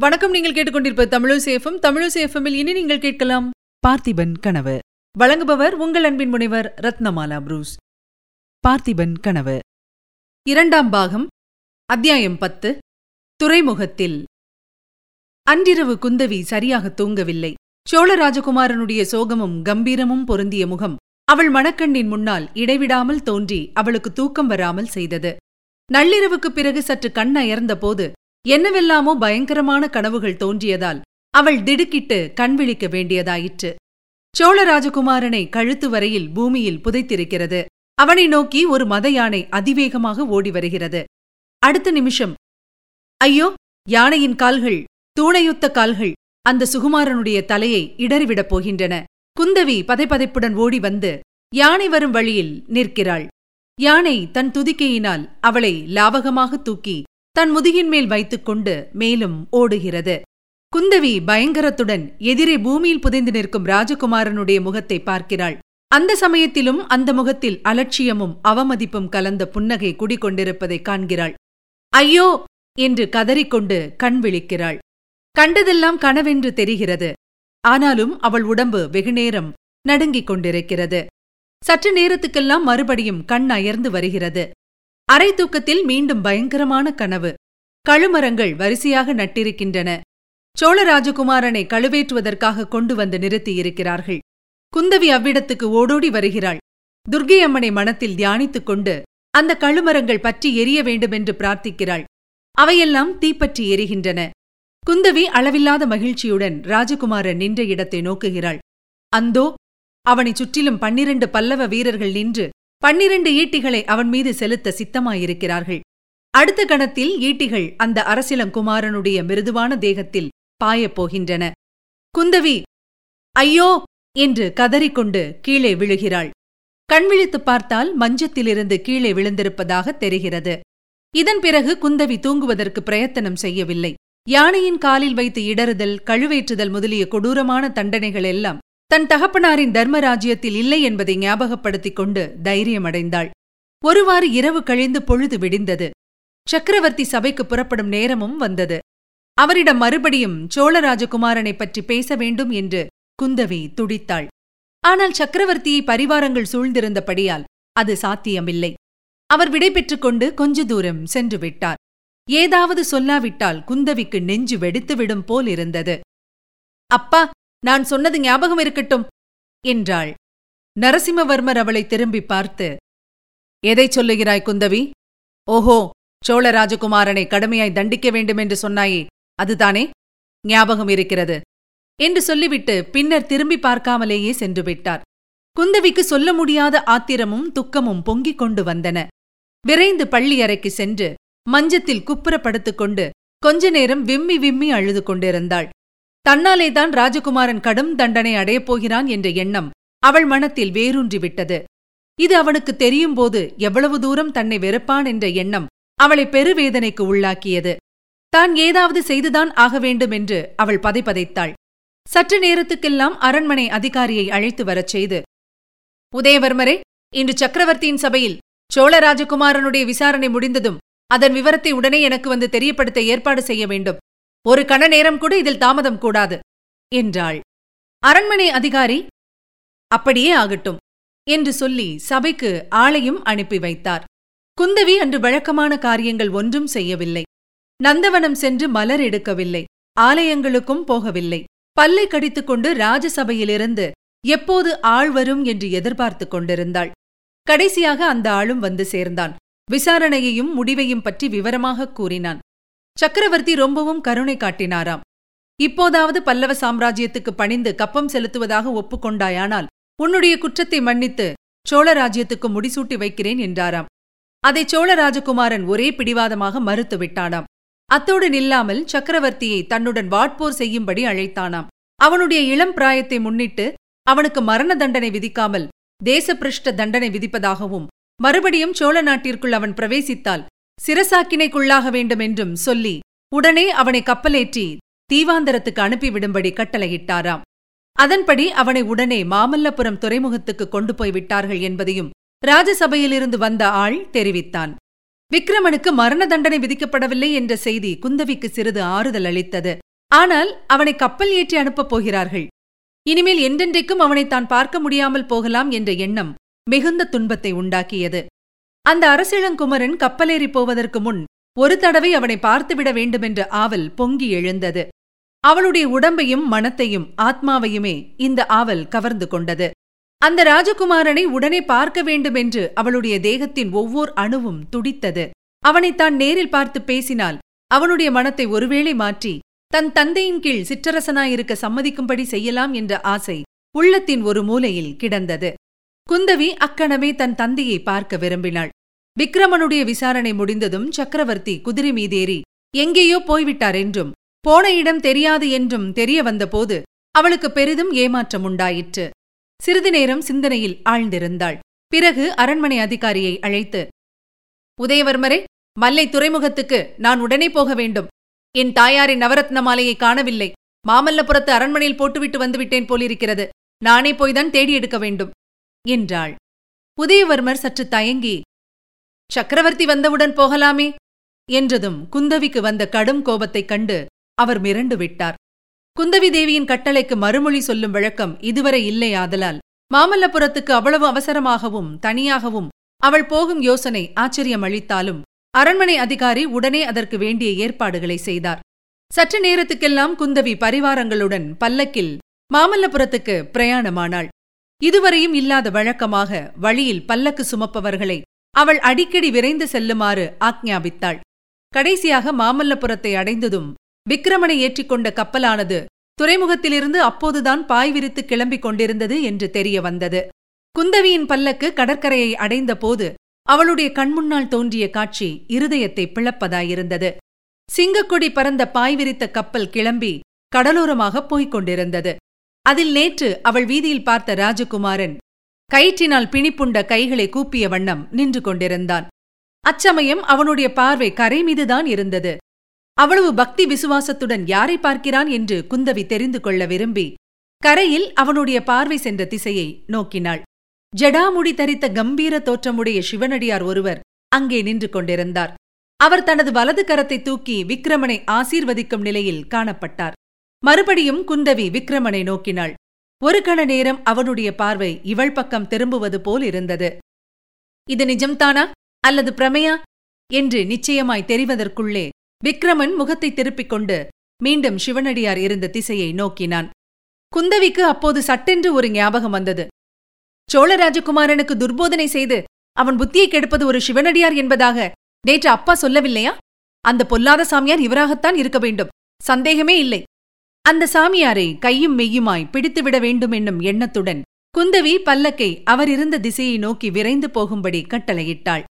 வணக்கம் நீங்கள் கேட்டுக்கொண்டிருப்ப தமிழசேஃபம் தமிழசேஃபமில் இனி நீங்கள் கேட்கலாம் பார்த்திபன் கனவு. வழங்குபவர் உங்கள் அன்பின் முனைவர் ரத்னமாலா புரூஸ். பார்த்திபன் கனவு. இரண்டாம் பாகம் அத்தியாயம் பத்து துறைமுகத்தில். அன்றிரவு குந்தவி சரியாக தூங்கவில்லை. சோழ ராஜகுமாரனுடைய சோகமும் கம்பீரமும் பொருந்திய முகம் அவள் மணக்கண்ணின் முன்னால் இடைவிடாமல் தோன்றி அவளுக்கு தூக்கம் வராமல் செய்தது. நள்ளிரவுக்குப் பிறகு சற்று கண் அயர்ந்தபோது என்னவெல்லாமோ பயங்கரமான கனவுகள் தோன்றியதால் அவள் திடுக்கிட்டு கண் விழிக்க வேண்டியதாயிற்று. சோழ ராஜகுமாரனை கழுத்து வரையில் பூமியில் புதைத்திருக்கிறது. அவனை நோக்கி ஒரு மத யானை அதிவேகமாக ஓடி வருகிறது. அடுத்த நிமிஷம் ஐயோ யானையின் கால்கள் தூணையுத்த கால்கள் அந்த சுகுமாரனுடைய தலையை இடறிவிடப் போகின்றன. குந்தவி பதைப்பதைப்புடன் ஓடி வந்து யானை வரும் வழியில் நிற்கிறாள். யானை தன் துதிக்கையினால் அவளை லாவகமாக தூக்கி தன் முதுகின் மேல் வைத்துக்கொண்டு மேலும் ஓடுகிறது. குந்தவி பயங்கரத்துடன் எதிரே பூமியில் புதைந்து நிற்கும் ராஜகுமாரனுடைய முகத்தை பார்க்கிறாள். அந்த சமயத்திலும் அந்த முகத்தில் அலட்சியமும் அவமதிப்பும் கலந்த புன்னகை குடிகொண்டிருப்பதை காண்கிறாள். ஐயோ! என்று கதறிக்கொண்டு கண் விழிக்கிறாள். கண்டதெல்லாம் கனவென்று தெரிகிறது. ஆனாலும் அவள் உடம்பு வெகுநேரம் நடுங்கிக் கொண்டிருக்கிறது. சற்று நேரத்துக்கெல்லாம் மறுபடியும் கண் அயர்ந்து வருகிறது. அரை தூக்கத்தில் மீண்டும் பயங்கரமான கனவு. கழுமரங்கள் வரிசையாக நட்டிருக்கின்றன. சோழ ராஜகுமாரனை கழுவேற்றுவதற்காக கொண்டு வந்து நிறுத்தியிருக்கிறார்கள். குந்தவி அவ்விடத்துக்கு ஓடோடி வருகிறாள். துர்கை அம்மனை மனத்தில் தியானித்துக் கொண்டு அந்த கழுமரங்கள் பற்றி எரிய வேண்டுமென்று பிரார்த்திக்கிறாள். அவையெல்லாம் தீப்பற்றி எரிகின்றன. குந்தவி அளவில்லாத மகிழ்ச்சியுடன் ராஜகுமாரன் நின்ற இடத்தை நோக்குகிறாள். அந்தோ அவனைச் சுற்றிலும் பன்னிரண்டு பல்லவ வீரர்கள் நின்று பன்னிரண்டு ஈட்டிகளை அவன் மீது செலுத்த சித்தமாயிருக்கிறார்கள். அடுத்த கணத்தில் ஈட்டிகள் அந்த அரசிலங்குமாரனுடைய மிருதுவான தேகத்தில் பாயப் போகின்றன. குந்தவி ஐயோ! என்று கதறிக்கொண்டு கீழே விழுகிறாள். கண்விழித்துப் பார்த்தால் மஞ்சத்திலிருந்து கீழே விழுந்திருப்பதாக தெரிகிறது. இதன் பிறகு குந்தவி தூங்குவதற்கு பிரயத்தனம் செய்யவில்லை. யானையின் காலில் வைத்து இடறுதல் கழுவேற்றுதல் முதலிய கொடூரமான தண்டனைகள் எல்லாம் தன் தகப்பனாரின் தர்மராஜ்யத்தில் இல்லை என்பதை ஞாபகப்படுத்திக் கொண்டு தைரியமடைந்தாள். ஒருவாறு இரவு கழிந்து பொழுது விடிந்தது. சக்கரவர்த்தி சபைக்கு புறப்படும் நேரமும் வந்தது. அவரிடம் மறுபடியும் சோழராஜகுமாரனைப் பற்றி பேச வேண்டும் என்று குந்தவி துடித்தாள். ஆனால் சக்கரவர்த்தியை பரிவாரங்கள் சூழ்ந்திருந்தபடியால் அது சாத்தியமில்லை. அவர் விடை கொண்டு கொஞ்ச தூரம் சென்று விட்டார். ஏதாவது சொல்லாவிட்டால் குந்தவிக்கு நெஞ்சு வெடித்துவிடும் போல் இருந்தது. அப்பா நான் சொன்னது ஞாபகம் இருக்கட்டும் என்றாள். நரசிம்மவர்மர் அவளை திரும்பி பார்த்து எதைச் சொல்லுகிறாய் குந்தவி? ஓஹோ சோழ ராஜகுமாரனை கடுமையாய் தண்டிக்க வேண்டுமென்று சொன்னாயே அதுதானே? ஞாபகம் இருக்கிறது என்று சொல்லிவிட்டு பின்னர் திரும்பி பார்க்காமலேயே சென்று விட்டார். குந்தவிக்கு சொல்ல முடியாத ஆத்திரமும் துக்கமும் பொங்கிக் கொண்டு வந்தன. விரைந்து பள்ளி அறைக்கு சென்று மஞ்சத்தில் குப்புறப்படுத்துக் படுத்துக்கொண்டு கொஞ்ச நேரம் விம்மி விம்மி அழுது கொண்டிருந்தாள். தன்னாலேதான் ராஜகுமாரன் கடும் தண்டனை அடையப் போகிறான் என்ற எண்ணம் அவள் மனத்தில் வேரூன்றிவிட்டது இது அவனுக்கு தெரியும்போது எவ்வளவு தூரம் தன்னை வெறுப்பான் என்ற எண்ணம் அவளை பெருவேதனைக்கு உள்ளாக்கியது. தான் ஏதாவது செய்துதான் ஆக வேண்டும் என்று அவள் பதைப்பதைத்தாள் சற்று நேரத்துக்கெல்லாம் அரண்மனை அதிகாரியை அழைத்து வரச் செய்து உதயவர்மரே இன்று சக்கரவர்த்தியின் சபையில் சோழ ராஜகுமாரனுடைய விசாரணை முடிந்ததும் அதன் விவரத்தை உடனே எனக்கு வந்து தெரியப்படுத்த ஏற்பாடு செய்ய வேண்டும். ஒரு கண நேரம் கூட இதில் தாமதம் கூடாது என்றாள். அரண்மனை அதிகாரி அப்படியே ஆகட்டும் என்று சொல்லி சபைக்கு ஆளையும் அனுப்பி வைத்தார். குந்தவி அன்று வழக்கமான காரியங்கள் ஒன்றும் செய்யவில்லை. நந்தவனம் சென்று மலர் எடுக்கவில்லை. ஆலயங்களுக்கும் போகவில்லை. பல்லை கடித்துக்கொண்டு ராஜசபையிலிருந்து எப்போது ஆள் வரும் என்று எதிர்பார்த்துக் கொண்டிருந்தாள். கடைசியாக அந்த ஆளும் வந்து சேர்ந்தான். விசாரணையையும் முடிவையும் பற்றி விவரமாகக் கூறினான். சக்கரவர்த்தி ரொம்பவும் கருணை காட்டினாராம். இப்போதாவது பல்லவ சாம்ராஜ்யத்துக்கு பணிந்து கப்பம் செலுத்துவதாக ஒப்புக்கொண்டாயானால் உன்னுடைய குற்றத்தை மன்னித்து சோழ ராஜ்யத்துக்கு முடிசூட்டி வைக்கிறேன் என்றாராம். அதை சோழ ராஜகுமாரன் ஒரே பிடிவாதமாக மறுத்து விட்டானாம். அத்தோடு நில்லாமல் சக்கரவர்த்தியை தன்னுடன் வாட்போர் செய்யும்படி அழைத்தானாம். அவனுடைய இளம் பிராயத்தை முன்னிட்டு அவனுக்கு மரண தண்டனை விதிக்காமல் தேசபிருஷ்ட தண்டனை விதிப்பதாகவும் மறுபடியும் சோழ நாட்டிற்குள் அவன் பிரவேசித்தால் சிரசாக்கினைக்குள்ளாக வேண்டுமென்றும் சொல்லி உடனே அவனை கப்பலேற்றி தீவாந்தரத்துக்கு அனுப்பிவிடும்படி கட்டளையிட்டாராம். அதன்படி அவனை உடனே மாமல்லபுரம் துறைமுகத்துக்கு கொண்டு போய் விட்டார்கள் என்பதையும் ராஜசபையிலிருந்து வந்த ஆள் தெரிவித்தான். விக்ரமனுக்கு மரண தண்டனை விதிக்கப்படவில்லை என்ற செய்தி குந்தவிக்கு சிறிது ஆறுதல் அளித்தது. ஆனால் அவனை கப்பல் ஏற்றி அனுப்பப் போகிறார்கள். இனிமேல் என்றென்றைக்கும் அவனை தான் பார்க்க முடியாமல் போகலாம் என்ற எண்ணம் மிகுந்த துன்பத்தை உண்டாக்கியது. அந்த அரசிளங்குமரன் கப்பலேறி போவதற்கு முன் ஒரு தடவை அவனை பார்த்துவிட வேண்டுமென்ற ஆவல் பொங்கி எழுந்தது. அவளுடைய உடம்பையும் மனத்தையும் ஆத்மாவையுமே இந்த ஆவல் கவர்ந்து கொண்டது. அந்த ராஜகுமாரனை உடனே பார்க்க வேண்டுமென்று அவளுடைய தேகத்தின் ஒவ்வொரு அணுவும் துடித்தது. அவனைத் தான் நேரில் பார்த்து பேசினால் அவனுடைய மனத்தை ஒருவேளை மாற்றி தன் தந்தையின் கீழ் சிற்றரசனாயிருக்க சம்மதிக்கும்படி செய்யலாம் என்ற ஆசை உள்ளத்தின் ஒரு மூலையில் கிடந்தது. குந்தவி அக்கணமே தன் தந்தையை பார்க்க விரும்பினாள். விக்ரமனுடைய விசாரணை முடிந்ததும் சக்கரவர்த்தி குதிரை மீதேறி எங்கேயோ போய்விட்டார் என்றும் போன இடம் தெரியாது என்றும் தெரிய வந்தபோது அவளுக்கு பெரிதும் ஏமாற்றம் உண்டாயிற்று சிறிது நேரம் சிந்தனையில் ஆழ்ந்திருந்தாள். பிறகு அரண்மனை அதிகாரியை அழைத்து உதயவர்மரே மல்லை துறைமுகத்துக்கு நான் உடனே போக வேண்டும். என் தாயாரின் நவரத்ன மாலையை காணவில்லை. மாமல்லபுரத்து அரண்மனையில் போட்டுவிட்டு வந்துவிட்டேன் போலிருக்கிறது. நானே போய்தான் தேடி எடுக்க வேண்டும். என்றாள். உதயவர்மர் சற்று தயங்கி சக்கரவர்த்தி வந்தவுடன் போகலாமே என்றதும் குந்தவிக்கு வந்த கடும் கோபத்தைக் கண்டு அவர் மிரண்டு விட்டார். குந்தவி தேவியின் கட்டளைக்கு மறுமொழி சொல்லும் வழக்கம் இதுவரை இல்லையாதலால் மாமல்லபுரத்துக்கு அவ்வளவு அவசரமாகவும் தனியாகவும் அவள் போகும் யோசனை ஆச்சரியம் அளித்தாலும் அரண்மனை அதிகாரி உடனே அதற்கு வேண்டிய ஏற்பாடுகளை செய்தார். சற்று நேரத்துக்கெல்லாம் குந்தவி பரிவாரங்களுடன் பல்லக்கில் மாமல்லபுரத்துக்கு பிரயாணமானாள். இதுவரையும் இல்லாத வழக்கமாக வழியில் பல்லக்கு சுமப்பவர்களை அவள் அடிக்கடி விரைந்து செல்லுமாறு ஆக்ஞாபித்தாள். கடைசியாக மாமல்லபுரத்தை அடைந்ததும் விக்ரமனை ஏற்றிக்கொண்ட கப்பலானது துறைமுகத்திலிருந்து அப்போதுதான் பாய் விரித்து கிளம்பிக் கொண்டிருந்தது என்று தெரிய வந்தது. குந்தவியின் பல்லக்கு கடற்கரையை அடைந்த போது அவளுடைய கண்முன்னால் தோன்றிய காட்சி இருதயத்தை பிளப்பதாயிருந்தது. சிங்கக்கொடி பறந்த பாய் விரித்த கப்பல் கிளம்பி கடலோரமாகப் போய்க் கொண்டிருந்தது. அதில் நேற்று அவள் வீதியில் பார்த்த ராஜகுமாரன் கயிற்றினால் பிணிப்புண்ட கைகளை கூப்பிய வண்ணம் நின்று கொண்டிருந்தான். அச்சமயம் அவனுடைய பார்வை கரை மீதுதான் இருந்தது. அவ்வளவு பக்தி விசுவாசத்துடன் யாரை பார்க்கிறான் என்று குந்தவி தெரிந்து கொள்ள விரும்பி கரையில் அவனுடைய பார்வை சென்ற திசையை நோக்கினாள். ஜடாமுடி தரித்த கம்பீர தோற்றமுடைய சிவனடியார் ஒருவர் அங்கே நின்று கொண்டிருந்தார். அவர் தனது வலது கரத்தை தூக்கி விக்ரமனை ஆசீர்வதிக்கும் நிலையில் காணப்பட்டார். மறுபடியும் குந்தவி விக்ரமனை நோக்கினாள். ஒரு கண நேரம் அவனுடைய பார்வை இவள் பக்கம் திரும்புவது போல் இருந்தது. இது நிஜம்தானா? அல்லது பிரமையா? என்று நிச்சயமாய் தெரிவதற்குள்ளே விக்ரமன் முகத்தை திருப்பிக் கொண்டு மீண்டும் சிவனடியார் இருந்த திசையை நோக்கினான். குந்தவிக்கு அப்போது சட்டென்று ஒரு ஞாபகம் வந்தது. சோழ ராஜகுமாரனுக்கு துர்போதனை செய்து அவன் புத்தியை கெடுப்பது ஒரு சிவனடியார் என்பதாக நேற்று அப்பா சொல்லவில்லையா? அந்த பொல்லாத சாமியார் இவராகத்தான் இருக்க வேண்டும். சந்தேகமே இல்லை. அந்த சாமியாரை கையும் மெய்யுமாய் பிடித்துவிட வேண்டும் என்னும் எண்ணத்துடன் குந்தவி பல்லக்கை அவர் இருந்த திசையை நோக்கி விரைந்து போகும்படி கட்டளையிட்டாள்.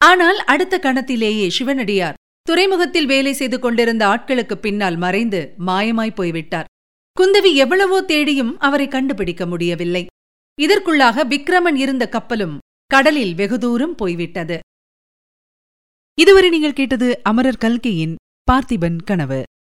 ஆனால் அடுத்த கணத்திலேயே சிவனடியார் துறைமுகத்தில் வேலை செய்து கொண்டிருந்த ஆட்களுக்கு பின்னால் மறைந்து மாயமாய் போய்விட்டார். குந்தவி எவ்வளவோ தேடியும் அவரை கண்டுபிடிக்க முடியவில்லை. இதற்குள்ளாக விக்ரமன் இருந்த கப்பலும் கடலில் வெகு தூரம் போய்விட்டது. இதுவரை நீங்கள் கேட்டது அமரர் கல்கையின் பார்த்திபன் கனவு.